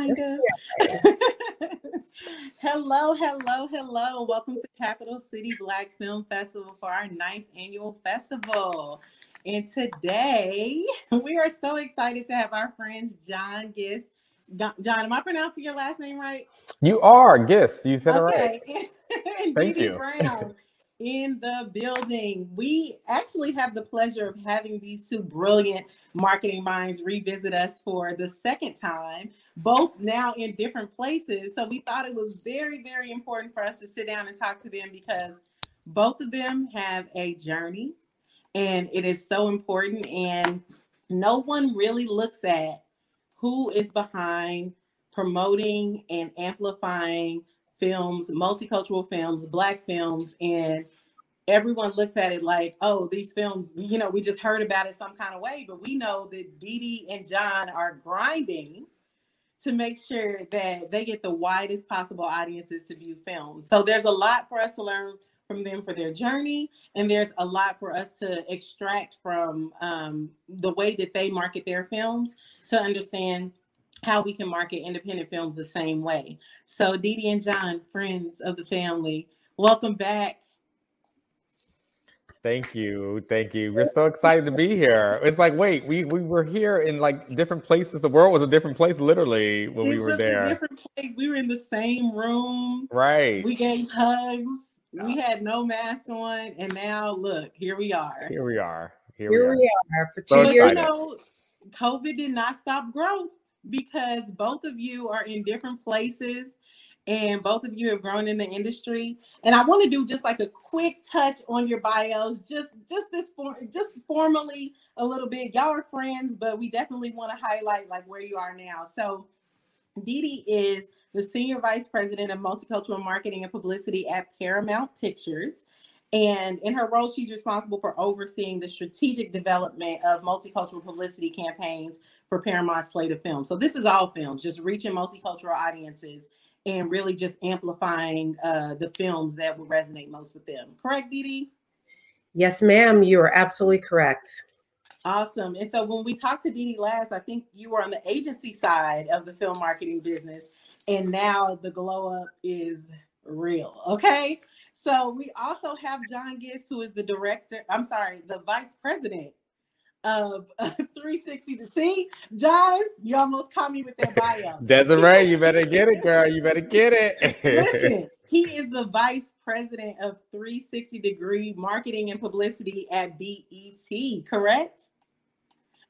Kind of. hello, hello, hello. Welcome to Capital City Black Film Festival for our ninth annual festival. And today we are so excited to have our friends John Gist. John, am I pronouncing your last name right? You are Gist. You said okay. it right. Thank Dee you. Brown in the building. We actually have the pleasure of having these two brilliant marketing minds revisit us for the second time, both now in different places. So we thought it was very, very important for us to sit down and talk to them because both of them have a journey and it is so important. And no one really looks at who is behind promoting and amplifying films, multicultural films, black films, and everyone looks at it like, oh, these films, you know, we just heard about it some kind of way, but we know that Dee Dee and John are grinding to make sure that they get the widest possible audiences to view films. So there's a lot for us to learn from them for their journey, and there's a lot for us to extract from um, the way that they market their films to understand how we can market independent films the same way. So, Dee Dee and John, friends of the family, welcome back. Thank you. Thank you. We're so excited to be here. It's like, wait, we, we were here in like different places. The world was a different place literally when it we were there. different place. We were in the same room. Right. We gave hugs. We had no masks on. And now look, here we are. Here we are. Here, here we, are. we are. For two so years. You know, COVID did not stop growth because both of you are in different places and both of you have grown in the industry. And I want to do just like a quick touch on your bios, just just this for just formally a little bit. Y'all are friends, but we definitely want to highlight like where you are now. So Dee is the Senior Vice President of Multicultural Marketing and Publicity at Paramount Pictures. And in her role, she's responsible for overseeing the strategic development of multicultural publicity campaigns for Paramount's slate of films. So this is all films, just reaching multicultural audiences and really just amplifying uh, the films that will resonate most with them. Correct, Dee Dee? Yes, ma'am. You are absolutely correct. Awesome. And so when we talked to Dee Dee last, I think you were on the agency side of the film marketing business, and now the glow up is real. Okay. So we also have John Gist, who is the director, I'm sorry, the vice president of uh, 360 to see. John, you almost caught me with that bio. Desirae, you better get it, girl. You better get it. Listen, he is the vice president of 360 degree marketing and publicity at BET, correct?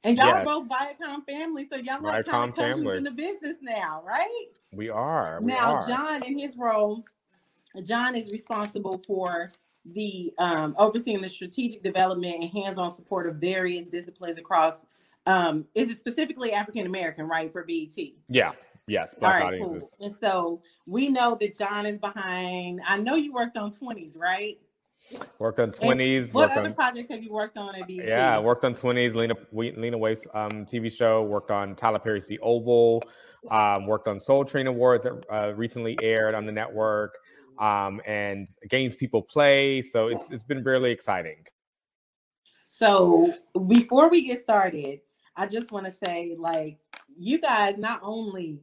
And y'all yes. are both Viacom family, so y'all like kind of cousins in the business now, right? We are. We now, are. John, in his role, John is responsible for the um, overseeing the strategic development and hands-on support of various disciplines across. Um, is it specifically African American, right, for BET? Yeah. Yes. Black All right, audiences. cool. And so we know that John is behind. I know you worked on 20s, right? Worked on 20s. What other on, projects have you worked on at BET? Yeah, worked on 20s, Lena Lena Waithe's um, TV show. Worked on Tyler Perry's The Oval. Um, worked on Soul Train Awards that uh, recently aired on the network um, and games people play. So it's it's been really exciting. So before we get started, I just want to say, like, you guys not only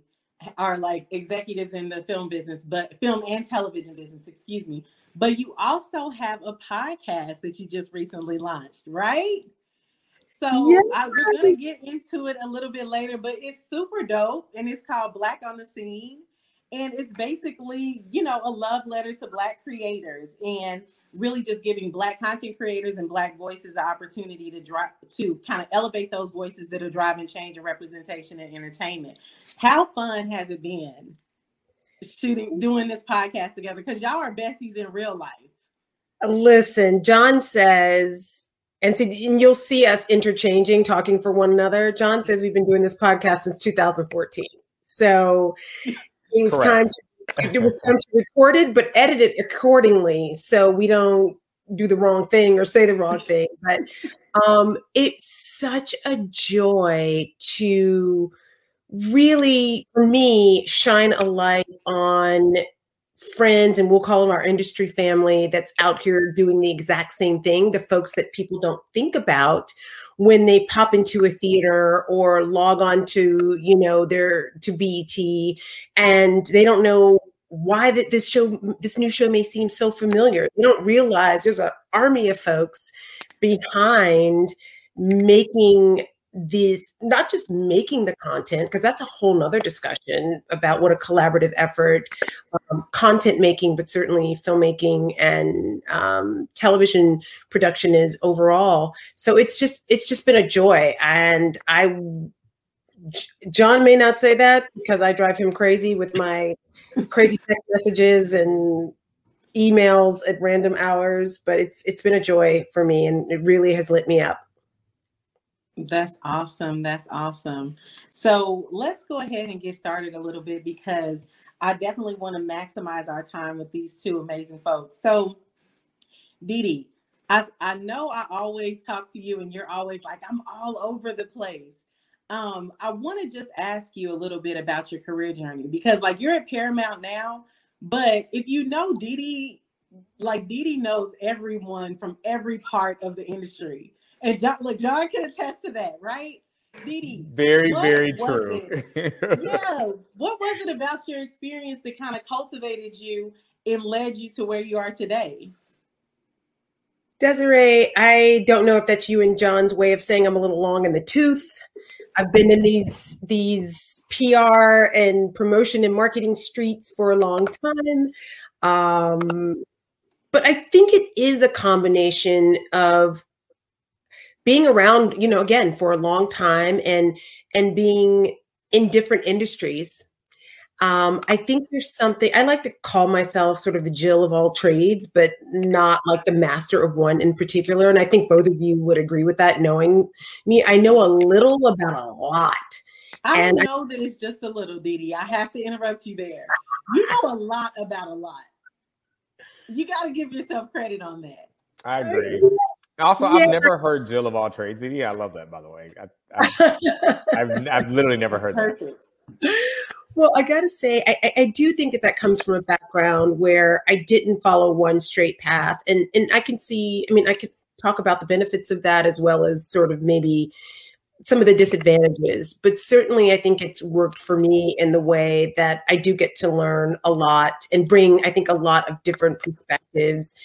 are like executives in the film business, but film and television business, excuse me, but you also have a podcast that you just recently launched, right? So yes. I, we're gonna get into it a little bit later, but it's super dope, and it's called Black on the Scene and it's basically you know a love letter to black creators and really just giving Black content creators and Black voices the opportunity to drive to kind of elevate those voices that are driving change and representation and entertainment. How fun has it been shooting, doing this podcast together? Because y'all are besties in real life. Listen, John says, and, and you'll see us interchanging, talking for one another. John says we've been doing this podcast since 2014. So it was Correct. time to it was time to record it, but edit it accordingly so we don't do the wrong thing or say the wrong thing. But um, it's such a joy to really, for me, shine a light on friends and we'll call them our industry family that's out here doing the exact same thing the folks that people don't think about when they pop into a theater or log on to you know their to BET and they don't know why that this show this new show may seem so familiar. They don't realize there's an army of folks behind making this not just making the content because that's a whole nother discussion about what a collaborative effort um, content making but certainly filmmaking and um, television production is overall. So it's just it's just been a joy and i john may not say that because i drive him crazy with my crazy text messages and emails at random hours but it's it's been a joy for me and it really has lit me up that's awesome. That's awesome. So let's go ahead and get started a little bit because I definitely want to maximize our time with these two amazing folks. So, Dee I, I know I always talk to you and you're always like, I'm all over the place. Um, I want to just ask you a little bit about your career journey because, like, you're at Paramount now, but if you know Dee like Dee knows everyone from every part of the industry. And John, look, John can attest to that, right? Dee very, very true. yeah. What was it about your experience that kind of cultivated you and led you to where you are today? Desirae, I don't know if that's you and John's way of saying I'm a little long in the tooth. I've been in these these PR and promotion and marketing streets for a long time. Um, but I think it is a combination of being around, you know, again for a long time and and being in different industries. Um, I think there's something I like to call myself sort of the Jill of all trades, but not like the master of one in particular. And I think both of you would agree with that, knowing me. I know a little about a lot. I and know I, that it's just a little, Dee I have to interrupt you there. You know a lot about a lot. You got to give yourself credit on that. I agree. Also, yeah. I've never heard Jill of all trades. Yeah, I love that. By the way, I, have I've literally never heard that. Well, I got to say, I, I do think that that comes from a background where I didn't follow one straight path, and and I can see. I mean, I could talk about the benefits of that as well as sort of maybe some of the disadvantages, but certainly I think it's worked for me in the way that I do get to learn a lot and bring, I think, a lot of different perspectives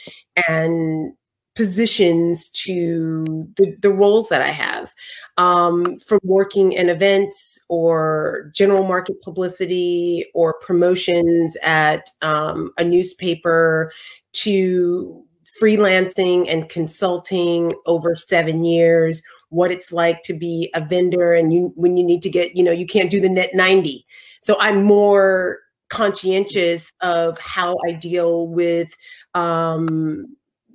and positions to the, the roles that I have um, from working in events or general market publicity or promotions at um, a newspaper to freelancing and consulting over seven years what it's like to be a vendor and you when you need to get you know you can't do the net 90 so i'm more conscientious of how i deal with um,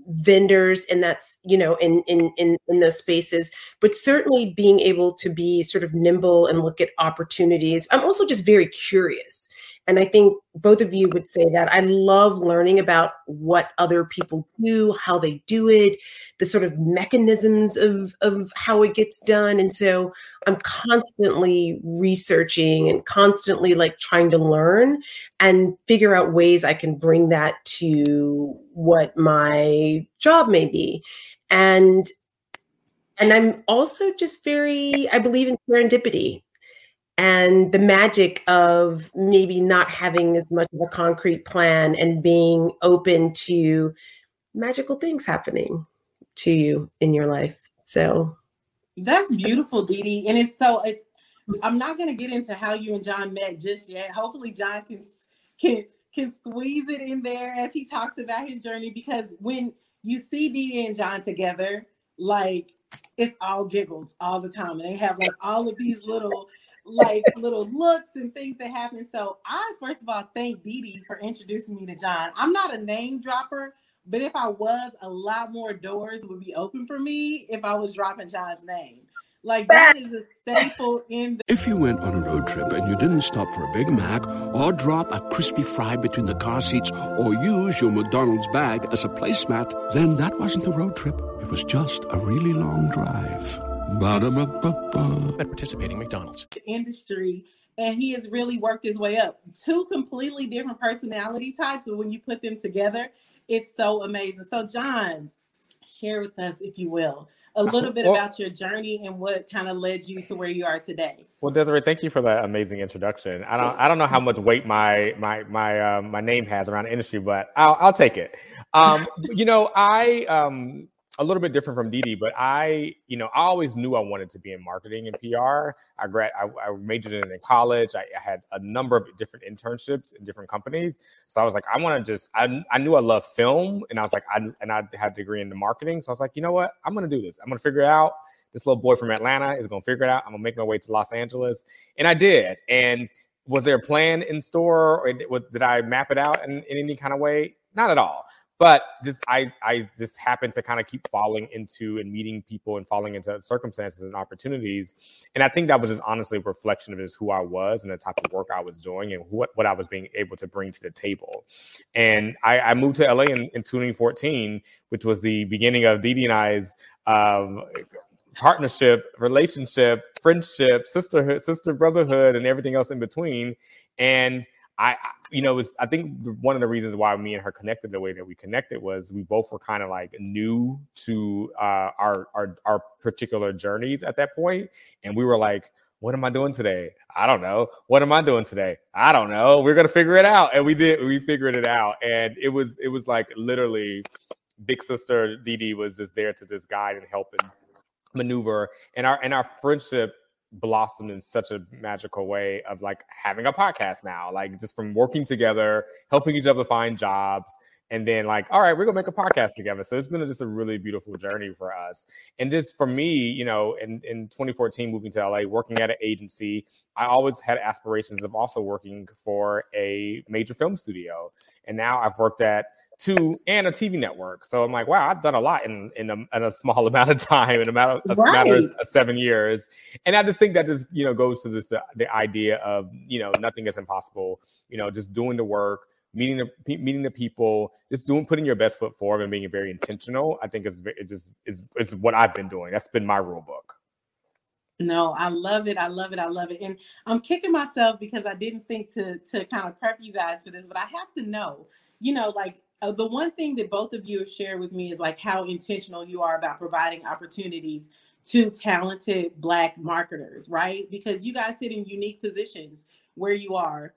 vendors and that's you know in in in in those spaces but certainly being able to be sort of nimble and look at opportunities. I'm also just very curious and I think both of you would say that. I love learning about what other people do, how they do it, the sort of mechanisms of, of how it gets done. And so I'm constantly researching and constantly like trying to learn and figure out ways I can bring that to what my job may be. And and I'm also just very, I believe in serendipity and the magic of maybe not having as much of a concrete plan and being open to magical things happening to you in your life. So that's beautiful, Dee Dee. And it's so it's I'm not gonna get into how you and John met just yet. Hopefully John can can can squeeze it in there as he talks about his journey because when you see Dee Dee and John together, like it's all giggles all the time. And they have like all of these little like little looks and things that happen. So I first of all thank Dee Dee for introducing me to John. I'm not a name dropper, but if I was, a lot more doors would be open for me if I was dropping John's name. Like that is a staple in the If you went on a road trip and you didn't stop for a Big Mac or drop a crispy fry between the car seats or use your McDonald's bag as a placemat, then that wasn't a road trip. It was just a really long drive. Ba-da-ba-ba-ba. At participating McDonald's. industry and he has really worked his way up. Two completely different personality types, but when you put them together, it's so amazing. So, John, share with us, if you will, a little bit Well- about your journey and what kind of led you to where you are today. Well, Desirae, thank you for that amazing introduction. I don't, I don't know how much weight my my my um, my name has around the industry, but I'll I'll take it. Um, you know, I um a little bit different from Dee, but I, you know, I always knew I wanted to be in marketing and PR. I grad, I, I majored in it in college. I, I had a number of different internships in different companies. So I was like, I want to just, I, I knew I loved film, and I was like, I and I had a degree in the marketing. So I was like, you know what, I'm gonna do this. I'm gonna figure it out. This little boy from Atlanta is gonna figure it out. I'm gonna make my way to Los Angeles, and I did. And was there a plan in store, or did, did I map it out in, in any kind of way? Not at all but just I I just happened to kind of keep falling into and meeting people and falling into circumstances and opportunities, and I think that was just honestly a reflection of just who I was and the type of work I was doing and what what I was being able to bring to the table. And I, I moved to LA in, in 2014, which was the beginning of Dee and I's um, partnership, relationship, friendship, sisterhood, sister brotherhood, and everything else in between. And I, you know, was I think one of the reasons why me and her connected the way that we connected was we both were kind of like new to uh, our our our particular journeys at that point, and we were like, "What am I doing today? I don't know. What am I doing today? I don't know. We're gonna figure it out." And we did. We figured it out, and it was it was like literally, big sister Dee Dee was just there to just guide and help and maneuver, and our and our friendship blossomed in such a magical way of like having a podcast now, like just from working together, helping each other find jobs, and then like, all right, we're gonna make a podcast together. So it's been just a really beautiful journey for us. And just for me, you know, in, in 2014, moving to LA, working at an agency, I always had aspirations of also working for a major film studio. And now I've worked at two and a TV network. So I'm like, wow, I've done a lot in in a, in a small amount of time, in a matter, a matter of Right. seven years. And I just think that just you know goes to this uh, the idea of you know nothing is impossible. You know, just doing the work, meeting the meeting the people, just doing putting your best foot forward and being very intentional. I think is it just is is what I've been doing. That's been my rule book. No, I love it. I love it. I love it. And I'm kicking myself because I didn't think to to kind of prep you guys for this, but I have to know, you know, like uh, the one thing that both of you have shared with me is like how intentional you are about providing opportunities to talented black marketers, right? Because you guys sit in unique positions where you are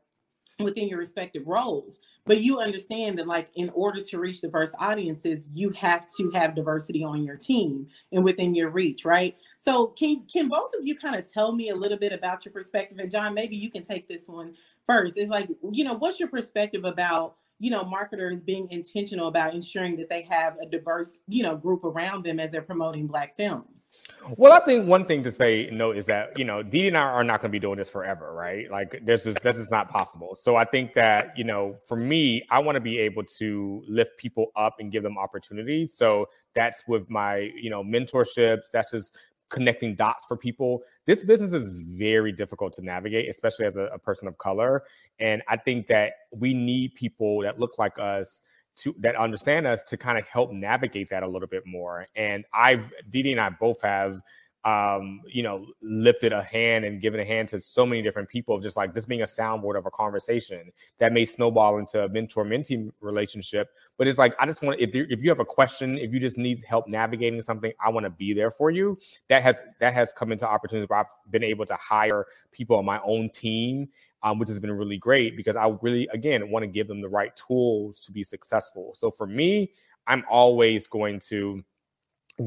within your respective roles but you understand that like in order to reach diverse audiences you have to have diversity on your team and within your reach right? So can can both of you kind of tell me a little bit about your perspective? And john maybe you can take this one first. It's like you know what's your perspective about you know marketers being intentional about ensuring that they have a diverse you know group around them as they're promoting black films Well, I think one thing to say no is that you know Dee and I are not going to be doing this forever, right? Like there's just that's just not possible. So I think that you know for me, I want to be able to lift people up and give them opportunities. So that's with my you know mentorships. That's just connecting dots for people. This business is very difficult to navigate, especially as a, a person of color. And I think that we need people that look like us to that understand us to kind of help navigate that a little bit more. And I've Dee and I both have um, you know, lifted a hand and given a hand to so many different people, just like this being a soundboard of a conversation that may snowball into a mentor mentee relationship. But it's like, I just want, if you, if you have a question, if you just need help navigating something, I want to be there for you. That has, that has come into opportunities where I've been able to hire people on my own team um, which has been really great because I really, again, want to give them the right tools to be successful. So for me, I'm always going to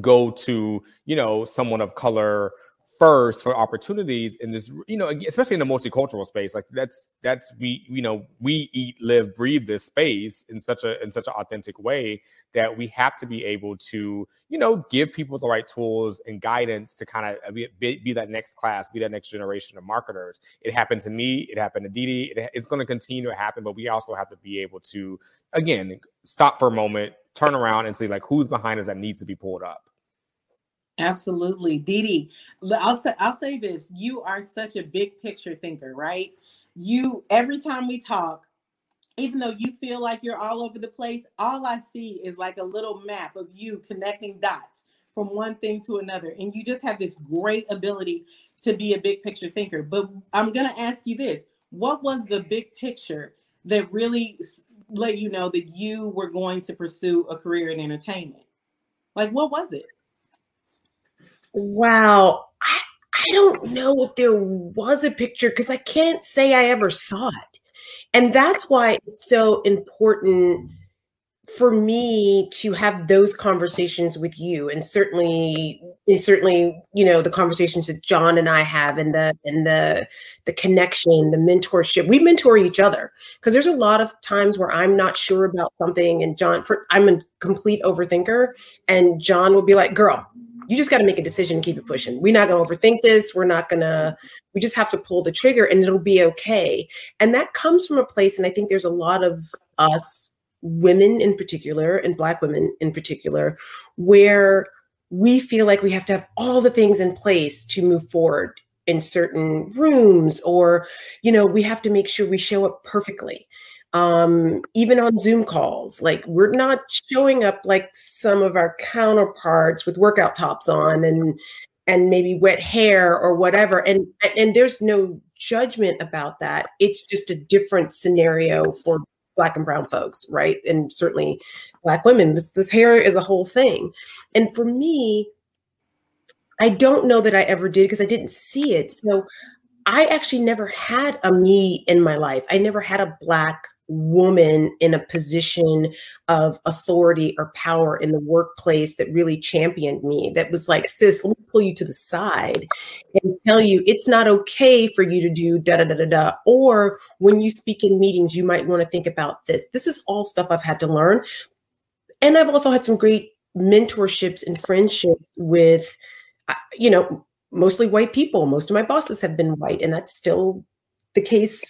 go to, you know, someone of color first for opportunities in this you know especially in the multicultural space like that's that's we you know we eat live breathe this space in such a in such an authentic way that we have to be able to you know give people the right tools and guidance to kind of uh, be, be, that next class be that next generation of marketers. It happened to me it happened to Dee Dee it, it's going to continue to happen but we also have to be able to again stop for a moment turn around and see like who's behind us that needs to be pulled up Absolutely. Dee Dee, I'll say I'll say this. You are such a big picture thinker, right? You every time we talk, even though you feel like you're all over the place, all I see is like a little map of you connecting dots from one thing to another. And you just have this great ability to be a big picture thinker. But I'm going to ask you this what was the big picture that really let you know that you were going to pursue a career in entertainment? Like, what was it? Wow. I, I don't know if there was a picture because I can't say I ever saw it. And that's why it's so important for me to have those conversations with you and certainly and certainly you know the conversations that john and i have and the and the the connection the mentorship we mentor each other because there's a lot of times where i'm not sure about something and john for i'm a complete overthinker and john will be like girl you just got to make a decision and keep it pushing. We're not going to overthink this. We're not going to, we just have to pull the trigger and it'll be okay. And that comes from a place, and I think there's a lot of us women in particular, and Black women in particular, where we feel like we have to have all the things in place to move forward in certain rooms, or, you know, we have to make sure we show up perfectly um, even on Zoom calls. Like we're not showing up like some of our counterparts with workout tops on and and maybe wet hair or whatever. And and there's no judgment about that. It's just a different scenario for black and brown folks, right? And certainly black women. This this hair is a whole thing. And for me, I don't know that I ever did because I didn't see it. So I actually never had a me in my life. I never had a black woman in a position of authority or power in the workplace that really championed me that was like sis let me pull you to the side and tell you it's not okay for you to do da da da da da or when you speak in meetings you might want to think about this. This is all stuff i've had to learn. And i've also had some great mentorships and friendships with uh, you know mostly white people. Most of my bosses have been white and that's still the case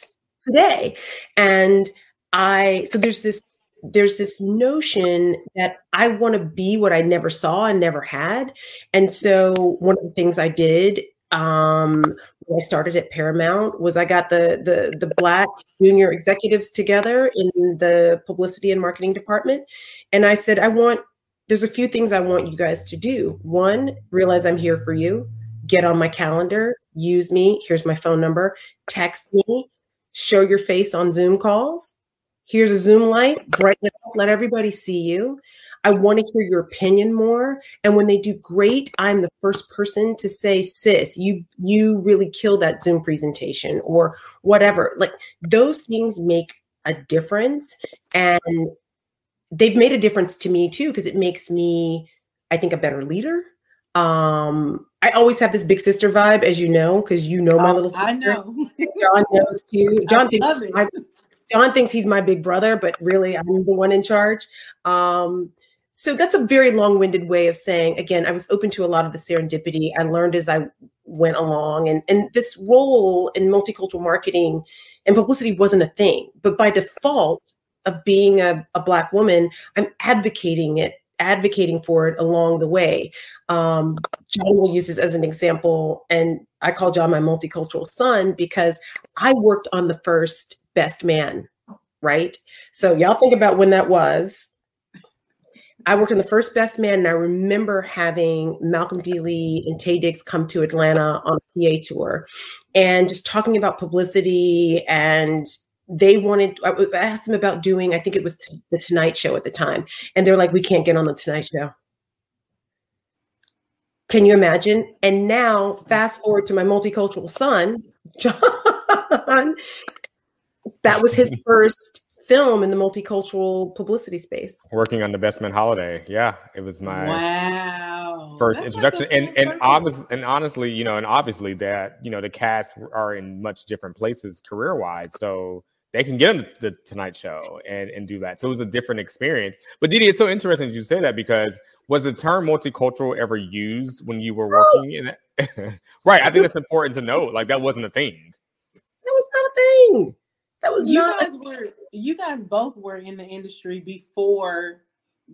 today. And I so there's this there's this notion that I want to be what I never saw and never had. And so one of the things I did um, when I started at Paramount was I got the the the black junior executives together in the publicity and marketing department, and I said I want. There's a few things I want you guys to do. One, realize I'm here for you. Get on my calendar. Use me. Here's my phone number. Text me. Show your face on Zoom calls Here's a Zoom light, brighten it up, let everybody see you. I want to hear your opinion more. And when they do great, I'm the first person to say, sis, you you really killed that Zoom presentation or whatever. Like those things make a difference. And they've made a difference to me too, because it makes me, I think, a better leader. Um, I always have this big sister vibe, as you know, because you know my oh, little sister. I know. John knows too. John thinks John thinks he's my big brother, but really I'm the one in charge. Um, so that's a very long-winded way of saying again i was open to a lot of the serendipity i learned as i went along and, and this role in multicultural marketing and publicity wasn't a thing but by default of being a, a black woman i'm advocating it advocating for it along the way um, john will use this as an example and i call john my multicultural son because i worked on the first best man, right? So y'all think about when that was. I worked in the first best man, and I remember having Malcolm D. Lee and Taye Diggs come to Atlanta on a PA tour and just talking about publicity. And they wanted, I asked them about doing, I think it was the Tonight Show at the time. And they're like, we can't get on the Tonight Show. Can you imagine? And now, fast forward to my multicultural son, John, that was his first film in the multicultural publicity space. Working on the Best Man Holiday, yeah, it was my wow first That's introduction, like and and obviously, and honestly, you know, and obviously that you know the cast are in much different places career wise, so they can get on the Tonight Show and and do that. So it was a different experience. But Dee Dee, it's so interesting you say that because was the term multicultural ever used when you were working in it? right, I think that's important to note. Like that wasn't a thing. That was not a thing. That was you not. Guys were, you guys both were in the industry before,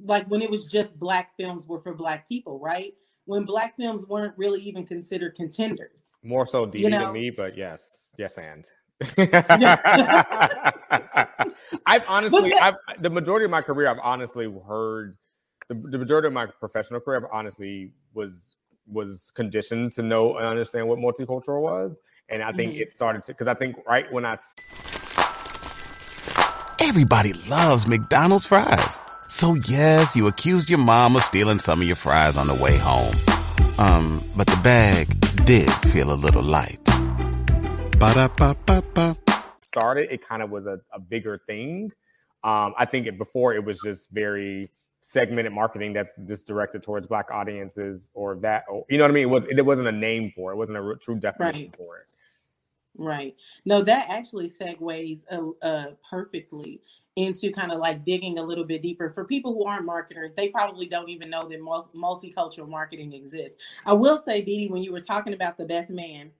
like when it was just black films were for black people, right? When black films weren't really even considered contenders. More so Dee you know? than me, but yes, yes, and. I've honestly, I've the majority of my career, I've honestly heard the, the majority of my professional career, I've honestly was was conditioned to know and understand what multicultural was, and I think mm-hmm. it started to because I think right when I everybody loves McDonald's fries, so yes, you accused your mom of stealing some of your fries on the way home, um, but the bag did feel a little light. Ba-da-ba-ba-ba. Started, it kind of was a, a bigger thing. Um, I think it, before it was just very segmented marketing that's just directed towards black audiences or that, or, you know what I mean? It was it wasn't a name for it. It wasn't a true definition right. for it. Right. No, that actually segues uh, uh, perfectly into kind of like digging a little bit deeper. For people who aren't marketers, they probably don't even know that multicultural marketing exists. I will say, Dee Dee, when you were talking about the best man,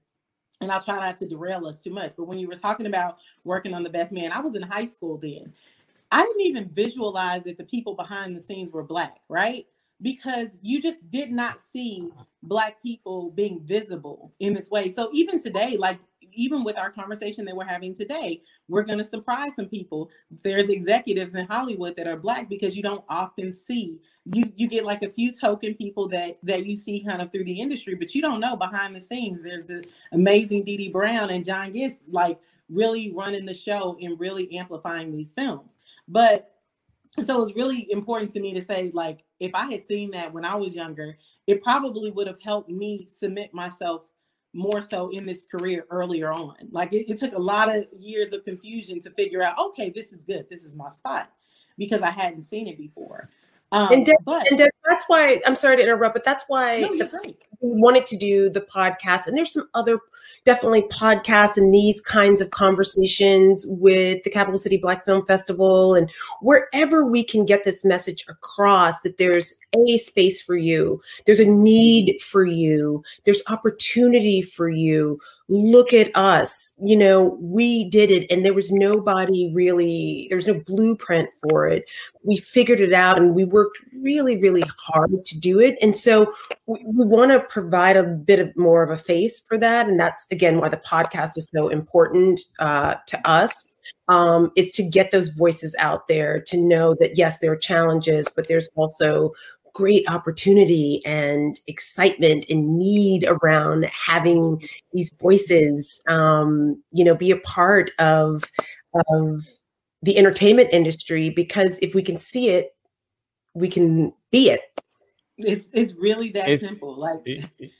and I'll try not to derail us too much, but when you were talking about working on the best man, I was in high school then. I didn't even visualize that the people behind the scenes were black, right? Because you just did not see black people being visible in this way. So even today, like even with our conversation that we're having today, we're going to surprise some people. There's executives in Hollywood that are black because you don't often see you you get like a few token people that that you see kind of through the industry, but you don't know behind the scenes. There's the amazing Dee Dee Brown and John Gist like really running the show and really amplifying these films. But so it's really important to me to say like if i had seen that when i was younger it probably would have helped me submit myself more so in this career earlier on. Like it, it, took a lot of years of confusion to figure out, okay, this is good. This is my spot because I hadn't seen it before. Um, and, but, and that's why I'm sorry to interrupt, but that's why no, the, we wanted to do the podcast. And there's some other definitely podcasts and these kinds of conversations with the Capital City Black Film Festival and wherever we can get this message across that there's a space for you, there's a need for you, there's opportunity for you look at us you know we did it and there was nobody really there's no blueprint for it. We figured it out and we worked really really hard to do it and so we, we want to provide a bit of more of a face for that and that's again why the podcast is so important uh, to us um, is to get those voices out there to know that yes there are challenges but there's also great opportunity and excitement and need around having these voices um, you know be a part of of the entertainment industry because if we can see it we can be it it's it's really that it's, simple. Like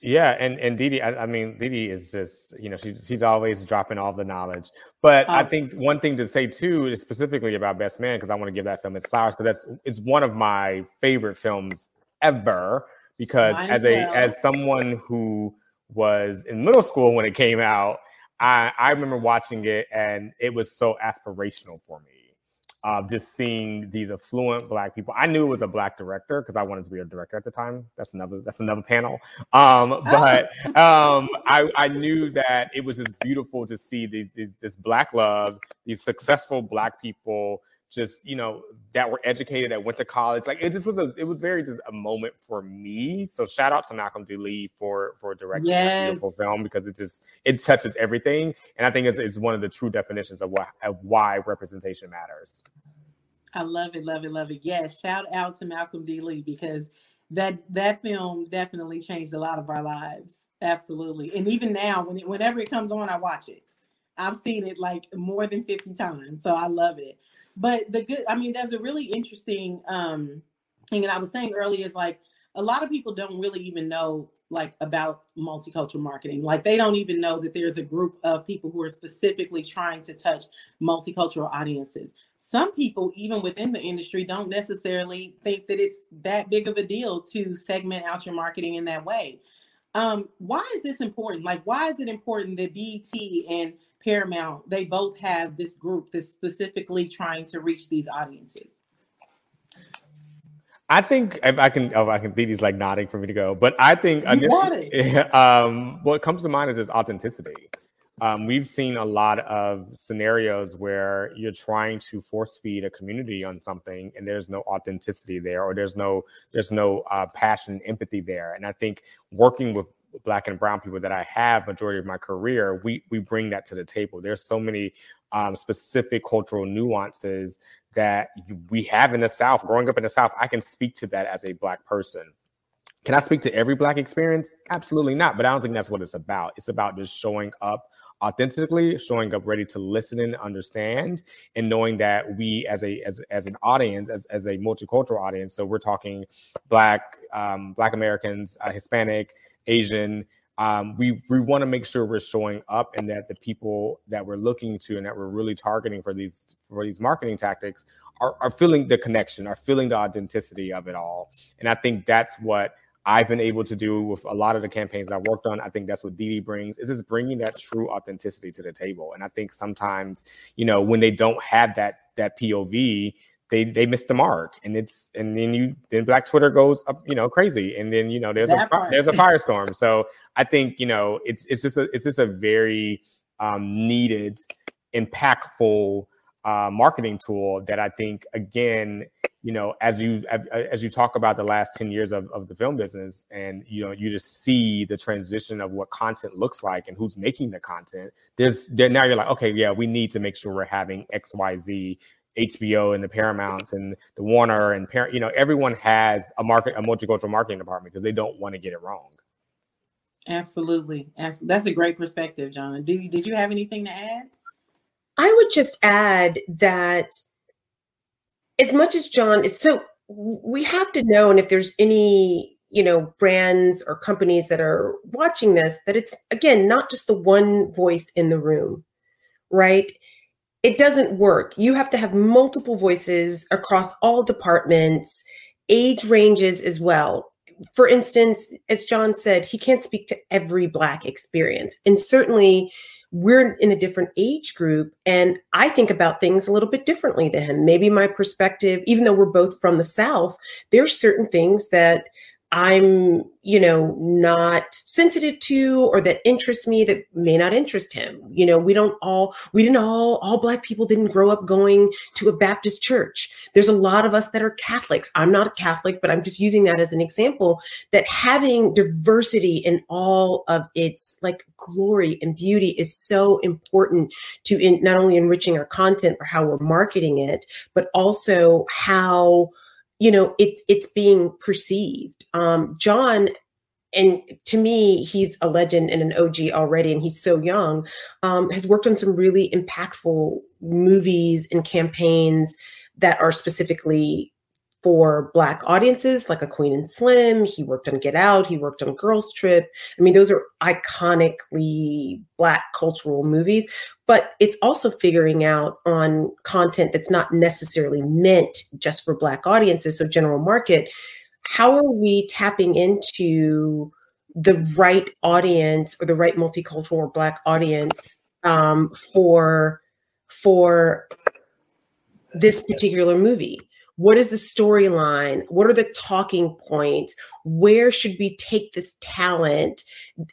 yeah, and and Dee, I, I, mean Dee is just you know she's she's always dropping all the knowledge. But I think one thing to say too is specifically about Best Man because I want to give that film its flowers because that's it's one of my favorite films ever. Because Mine as a as someone who was in middle school when it came out, I I remember watching it and it was so aspirational for me of just seeing these affluent black people. I knew it was a black director because I wanted to be a director at the time. That's another that's another panel. Um, but um, I, I knew that it was just beautiful to see the, the, this black love, these successful black people just you know that were educated that went to college. Like it just was a it was very just a moment for me. So shout out to malcolm d lee for for directing yes. this beautiful film because it just it touches everything. And i think it's, it's one of the true definitions of what of why representation matters. I love it love it love it. Yes shout out to malcolm d lee because that that film definitely changed a lot of our lives. Absolutely. And even now when it, whenever it comes on i watch it. I've seen it like more than 50 times so i love it but the good, I mean, there's a really interesting um thing, and I was saying earlier is like a lot of people don't really even know like about multicultural marketing. Like they don't even know that there's a group of people who are specifically trying to touch multicultural audiences. Some people, even within the industry, don't necessarily think that it's that big of a deal to segment out your marketing in that way. Um, why is this important? Like, why is it important that BET and Paramount they both have this group that's specifically trying to reach these audiences? I think if I can, if I can, Dee like nodding for me to go. But I think um, what comes to mind is just authenticity. Um, we've seen a lot of scenarios where you're trying to force feed a community on something, and there's no authenticity there, or there's no there's no uh, passion, empathy there. And I think working with black and brown people that I have majority of my career, we we bring that to the table. There's so many um, specific cultural nuances that we have in the South. Growing up in the South, I can speak to that as a Black person. Can I speak to every Black experience? Absolutely not. But I don't think that's what it's about. It's about just showing up authentically, showing up ready to listen and understand, and knowing that we, as a as, as an audience, as, as a multicultural audience, so we're talking Black, um, Black Americans, uh, Hispanic, Asian, um, we we want to make sure we're showing up and that the people that we're looking to and that we're really targeting for these for these marketing tactics are, are feeling the connection, are feeling the authenticity of it all. And I think that's what I've been able to do with a lot of the campaigns I've worked on. I think that's what Dee Dee brings is just bringing that true authenticity to the table. And I think sometimes, you know, when they don't have that that POV, they they missed the mark. And it's and then you then black twitter goes up you know crazy. And then you know there's that a part. there's a firestorm. So i think you know it's it's just a it's just a very um, needed impactful uh, marketing tool that i think again you know as you as you talk about the last 10 years of, of the film business and you know you just see the transition of what content looks like and who's making the content there's there now you're like okay yeah we need to make sure we're having xyz HBO and the Paramounts and the Warner and parent, you know, everyone has a market, a multicultural marketing department because they don't want to get it wrong. Absolutely. Absolutely. That's a great perspective, John. Did, did you have anything to add? I would just add that as much as John, it's so we have to know, and if there's any, you know, brands or companies that are watching this, that it's again not just the one voice in the room, right? It doesn't work. You have to have multiple voices across all departments, age ranges as well. For instance, as John said, he can't speak to every Black experience. And certainly, we're in a different age group. And I think about things a little bit differently than him. Maybe my perspective, even though we're both from the South, there's certain things that I'm, you know, not sensitive to or that interest me that may not interest him. You know, we don't all, we didn't all, all Black people didn't grow up going to a Baptist church. There's a lot of us that are Catholics. I'm not a Catholic, but I'm just using that as an example that having diversity in all of its like glory and beauty is so important to in, not only enriching our content or how we're marketing it, but also how you know it, it's being perceived. Um, john and to me he's a legend and an og already and he's so young um, has worked on some really impactful movies and campaigns that are specifically for black audiences like a queen and slim. He worked on get out. He worked on girls trip. I mean those are iconically black cultural movies but it's also figuring out on content that's not necessarily meant just for black audiences so general market how are we tapping into the right audience or the right multicultural or black audience um, for for this particular movie what is the storyline? What are the talking points? Where should we take this talent?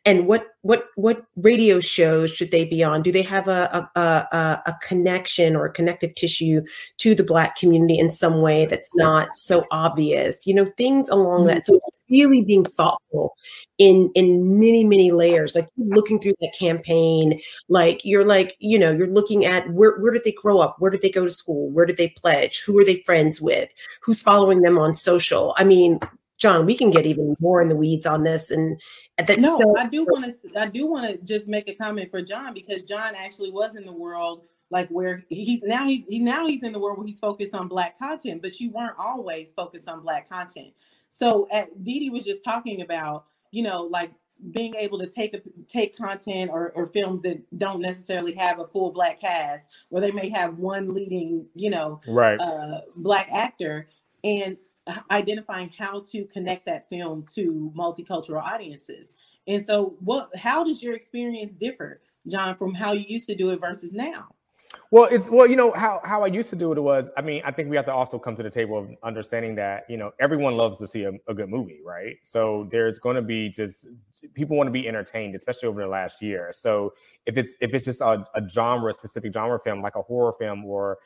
And what what what radio shows should they be on? Do they have a a, a, a connection or a connective tissue to the Black community in some way that's not so obvious? You know, things along that. Mm-hmm. So really being thoughtful in in many many layers. Like looking through that campaign like you're like you know you're looking at where where did they grow up? Where did they go to school? Where did they pledge? Who are they friends with? Who's following them on social? I mean john we can get even more in the weeds on this and that's no so- i do want to i do want to just make a comment for john because john actually was in the world like where he's now he's now he's in the world where he's focused on black content but you weren't always focused on black content. So at Dee was just talking about, you know, like being able to take a, take content or, or films that don't necessarily have a full black cast, where they may have one leading, you know, right. uh, black actor, and identifying how to connect that film to multicultural audiences. And so, what? How does your experience differ, John, from how you used to do it versus now? Well, it's well, you know how how I used to do it was. I mean, I think we have to also come to the table of understanding that you know everyone loves to see a, a good movie, right? So there's going to be just people want to be entertained, especially over the last year. So if it's if it's just a, a genre specific genre film like a horror film or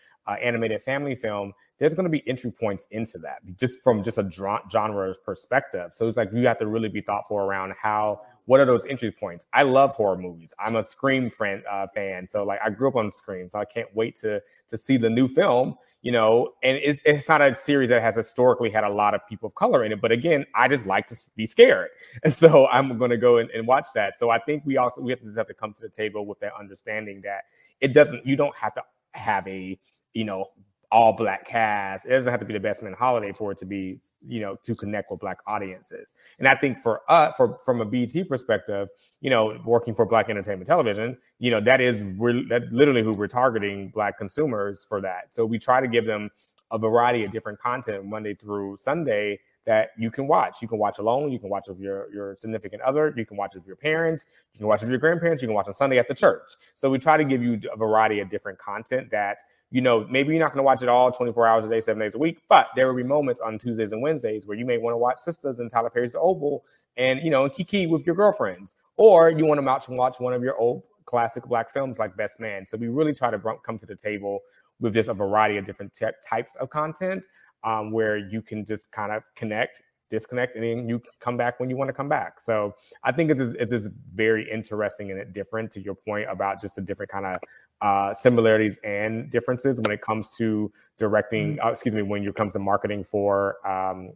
animated family film, there's going to be entry points into that just from just a genre perspective. So it's like you have to really be thoughtful around how what are those entry points? I love horror movies. I'm a Scream fan, uh, fan, so like I grew up on Scream, so I can't wait to to see the new film. You know, and it's it's not a series that has historically had a lot of people of color in it, but again, I just like to be scared, and so I'm going to go and, and watch that. So I think we also we have to just have to come to the table with that understanding that it doesn't you don't have to have a you know all black cast. It doesn't have to be the best man holiday for it to be, you know, to connect with black audiences. And I think for us, for from a BET perspective, you know, working for Black Entertainment Television, you know, that is that's literally who we're targeting black consumers for that. So we try to give them a variety of different content Monday through Sunday that you can watch. You can watch alone. You can watch with your your significant other. You can watch with your parents. You can watch with your grandparents. You can watch on Sunday at the church. So we try to give you a variety of different content that you know, maybe you're not going to watch it all 24 hours a day, seven days a week, but there will be moments on Tuesdays and Wednesdays where you may want to watch Sistas and Tyler Perry's The Oval and, you know, and Kiki with your girlfriends, or you want to watch, one of your old classic black films like Best Man. So we really try to come to the table with just a variety of different t- types of content um, where you can just kind of connect disconnect and then you come back when you want to come back. So I think it's it's, it's very interesting and different to your point about just the different kind of uh, similarities and differences when it comes to directing. Mm-hmm. Uh, excuse me, when it comes to marketing for um,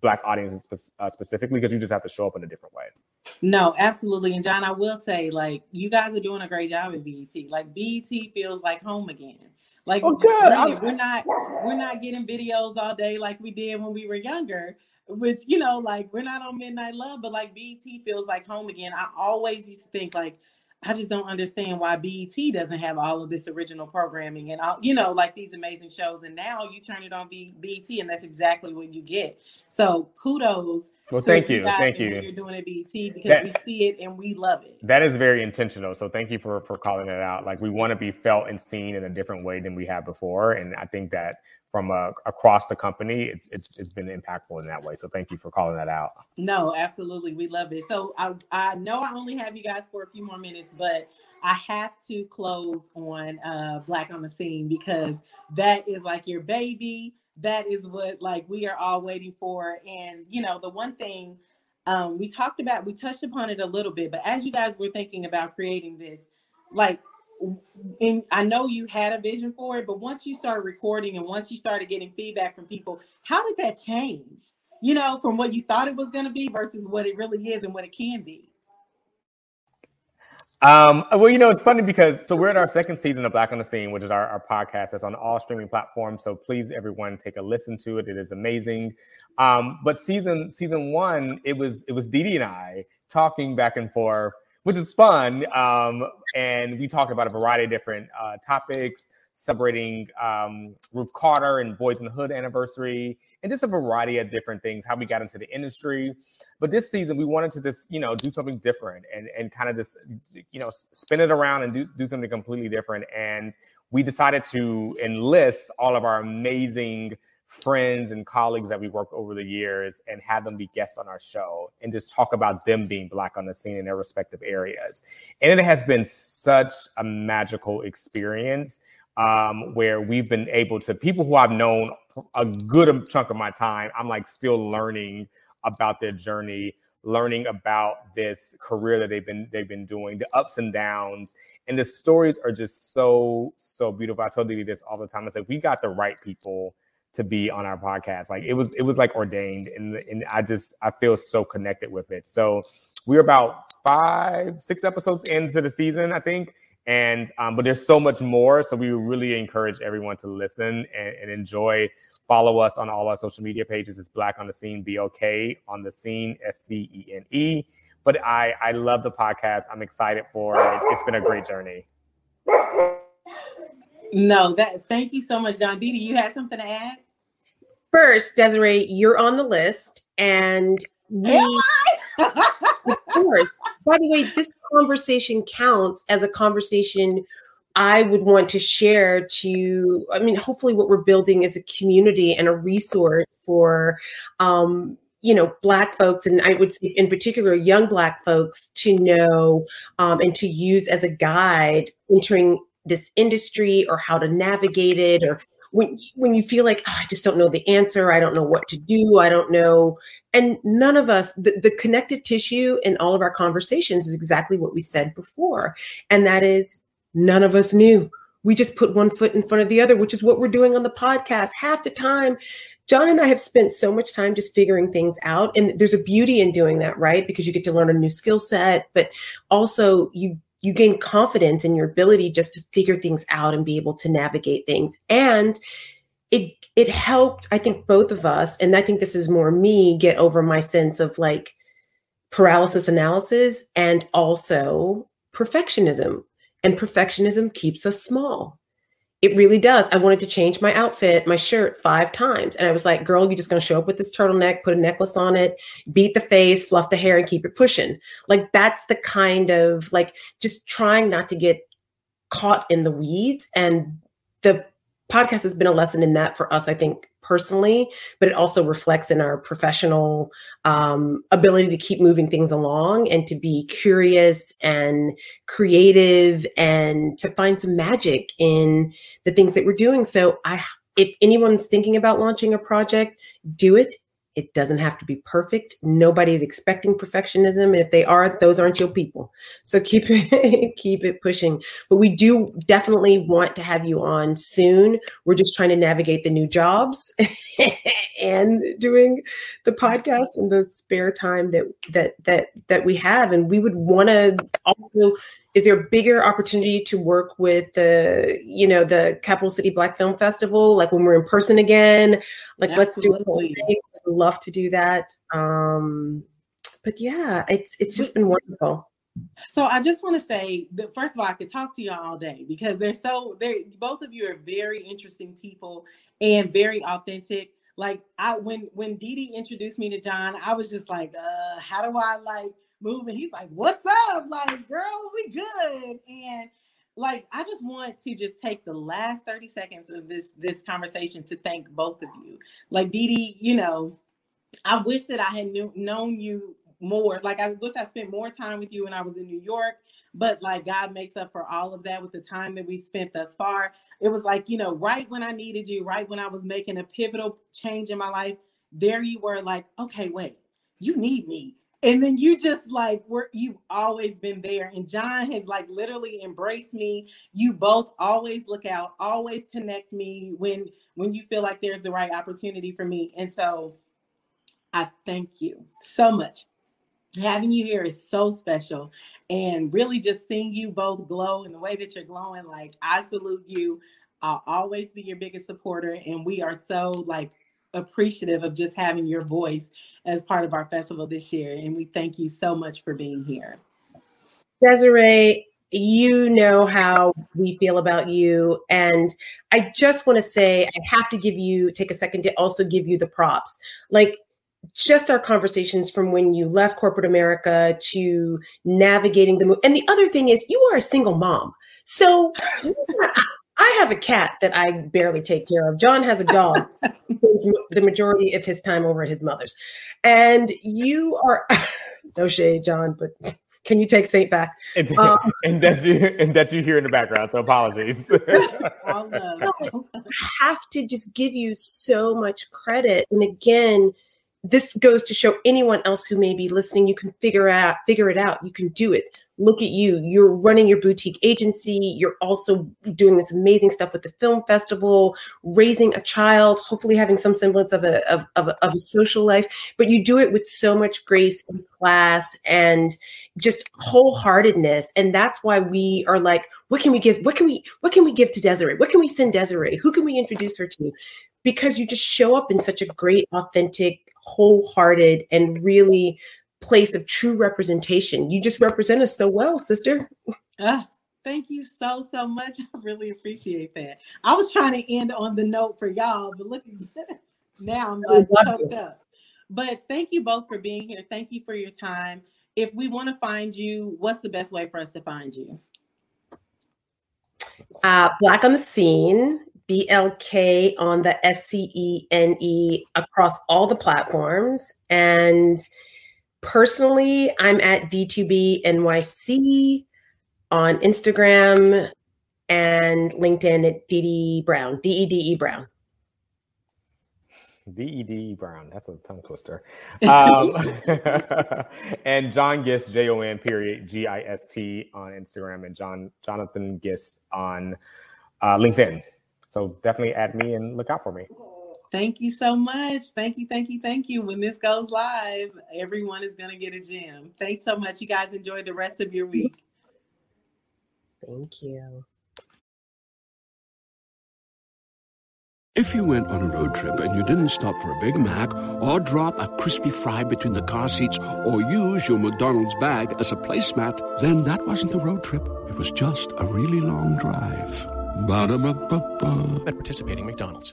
black audiences uh, specifically, because you just have to show up in a different way. No, absolutely. And John, I will say, like, you guys are doing a great job at BET. Like, BET feels like home again. Like, oh, good. we're not we're not getting videos all day like we did when we were younger which you know like we're not on midnight love but like BET feels like home again. I always used to think like i just don't understand why BET doesn't have all of this original programming and all you know like these amazing shows. And now you turn it on BET and that's exactly what you get. So kudos well thank you thank you. you're doing it BET because that, we see it and we love it. That is very intentional. So thank you for for calling it out. Like we want to be felt and seen in a different way than we have before. And i think that from uh, across the company, it's, it's it's been impactful in that way. So thank you for calling that out. No, absolutely, we love it. So I I know I only have you guys for a few more minutes, but I have to close on uh, Black on the Scene because that is like your baby. That is what like we are all waiting for. And you know, the one thing um, we talked about, we touched upon it a little bit, but as you guys were thinking about creating this, like and I know you had a vision for it, but once you started recording and once you started getting feedback from people, how did that change? You know, from what you thought it was going to be versus what it really is and what it can be. Um, well, you know, it's funny because so we're at our second season of Black on the Scene, which is our, our podcast that's on all streaming platforms. So please, everyone, take a listen to it. It is amazing. Um, but season season one, it was it was Dee Dee and I talking back and forth which is fun. Um, and we talked about a variety of different uh, topics, celebrating um, Ruth Carter and Boyz n the Hood anniversary, and just a variety of different things, how we got into the industry. But this season, we wanted to just, you know, do something different and, and kind of just, you know, spin it around and do, do something completely different. And we decided to enlist all of our amazing friends and colleagues that we worked over the years and have them be guests on our show and just talk about them being black on the scene in their respective areas. And it has been such a magical experience um, where we've been able to people who I've known a good chunk of my time. I'm like still learning about their journey, learning about this career that they've been they've been doing, the ups and downs, and the stories are just so so beautiful. I tell you this all the time. I say we got the right people to be on our podcast. Like it was, it was like ordained, and and I just I feel so connected with it. So we're about five, six episodes into the season, I think, And um, but there's so much more. So we really encourage everyone to listen and, and enjoy. Follow us on all our social media pages. It's Black on the Scene, B O K on the Scene, S C E N E. But I I love the podcast. I'm excited for it. It's been a great journey. No, that thank you so much, John. Dee Dee, you had something to add? First, Desirae, you're on the list, and we, of course. By the way, this conversation counts as a conversation I would want to share to. I mean, hopefully, what we're building is a community and a resource for um, you know black folks and i would say in particular young black folks to know um, and to use as a guide entering this industry or how to navigate it or when when you feel like oh, I just don't know the answer, I don't know what to do, I don't know. And none of us, the, the connective tissue in all of our conversations is exactly what we said before. And that is none of us knew. We just put one foot in front of the other, which is what we're doing on the podcast. Half the time, John and I have spent so much time just figuring things out. And there's a beauty in doing that, right? Because you get to learn a new skill set, but also you you gain confidence in your ability just to figure things out and be able to navigate things. And it it helped i think both of us and i think this is more me get over my sense of like paralysis analysis and also perfectionism. And perfectionism keeps us small it really does. I wanted to change my outfit, my shirt five times. And I was like, girl, you're just going to show up with this turtleneck, put a necklace on it, beat the face, fluff the hair, and keep it pushing. Like, that's the kind of like just trying not to get caught in the weeds. And the podcast has been a lesson in that for us, I think, personally, but it also reflects in our professional um, ability to keep moving things along and to be curious and creative and to find some magic in the things that we're doing. So I if anyone's thinking about launching a project, do it it doesn't have to be perfect. Nobody is expecting perfectionism. And if they are, those aren't your people. So keep it, keep it pushing. But we do definitely want to have you on soon. We're just trying to navigate the new jobs and doing the podcast in the spare time that that that that we have. And we would want to also is there a bigger opportunity to work with the you know the capital city black film festival like when we're in person again like Absolutely. let's do it I'd love to do that um but yeah it's it's just been wonderful so I just want to say that first of all, I could talk to you all day because they're so they both of you are very interesting people and very authentic. Like I when when Dee Dee introduced me to John, I was just like, uh, how do I like moving. He's like, "What's up?" Like, girl, we good. And like, I just want to just take the last thirty seconds of this this conversation to thank both of you. Like, Dee Dee, you know, I wish that I had knew, known you more. Like I wish I spent more time with you when I was in New York, but like God makes up for all of that with the time that we spent thus far. It was like, you know, right when I needed you, right when I was making a pivotal change in my life, there you were like, okay, wait, you need me and then you just like were you've always been there. And john has like literally embraced me. You both always look out always connect me when when you feel like there's the right opportunity for me. And so i thank you so much. Having you here is so special. And really just seeing you both glow in the way that you're glowing like i salute you. I'll always be your biggest supporter. And we are so like appreciative of just having your voice as part of our festival this year. And we thank you so much for being here. Desirae, you know how we feel about you. And I just want to say, I have to give you, take a second to also give you the props. Like, just our conversations from when you left corporate America to navigating the move. And the other thing is, you are a single mom. So I have a cat that I barely take care of. John has a dog the majority of his time over at his mother's. And you are no shade, John, but can you take Saint back? And, um, and that you and that you hear in the background, so apologies. I have to just give you so much credit. And again, this goes to show anyone else who may be listening, you can figure out, figure it out. You can do it look at you. You're running your boutique agency. You're also doing this amazing stuff with the film festival, raising a child, hopefully having some semblance of a, of, of, of a social life. But you do it with so much grace and class and just wholeheartedness. And that's why we are like, what can we give? What can we, what can we give to Desirae? What can we send Desirae? Who can we introduce her to? Because you just show up in such a great, authentic, wholehearted, and really place of true representation. You just represent us so well, sister. Uh, thank you so, so much. I really appreciate that. I was trying to end on the note for y'all, but look now I'm like choked up. But thank you both for being here. Thank you for your time. If we want to find you, what's the best way for us to find you? Uh, Black on the Scene, BLK on the S C E N E across all the platforms. And Personally, I'm at D2B NYC on Instagram and LinkedIn at DD Brown, D E D E Brown. D E D E Brown. That's a tongue twister. Um, and Jon Gist, J O N period G I S T on Instagram, and John Jonathan Gist on uh, LinkedIn. So definitely add me and look out for me. Thank you so much. Thank you, thank you, thank you. When this goes live, everyone is going to get a gem. Thanks so much. You guys enjoy the rest of your week. Thank you. If you went on a road trip and you didn't stop for a Big Mac or drop a crispy fry between the car seats or use your McDonald's bag as a placemat, then that wasn't a road trip. It was just a really long drive. Ba-da-ba-ba-ba. At participating McDonald's.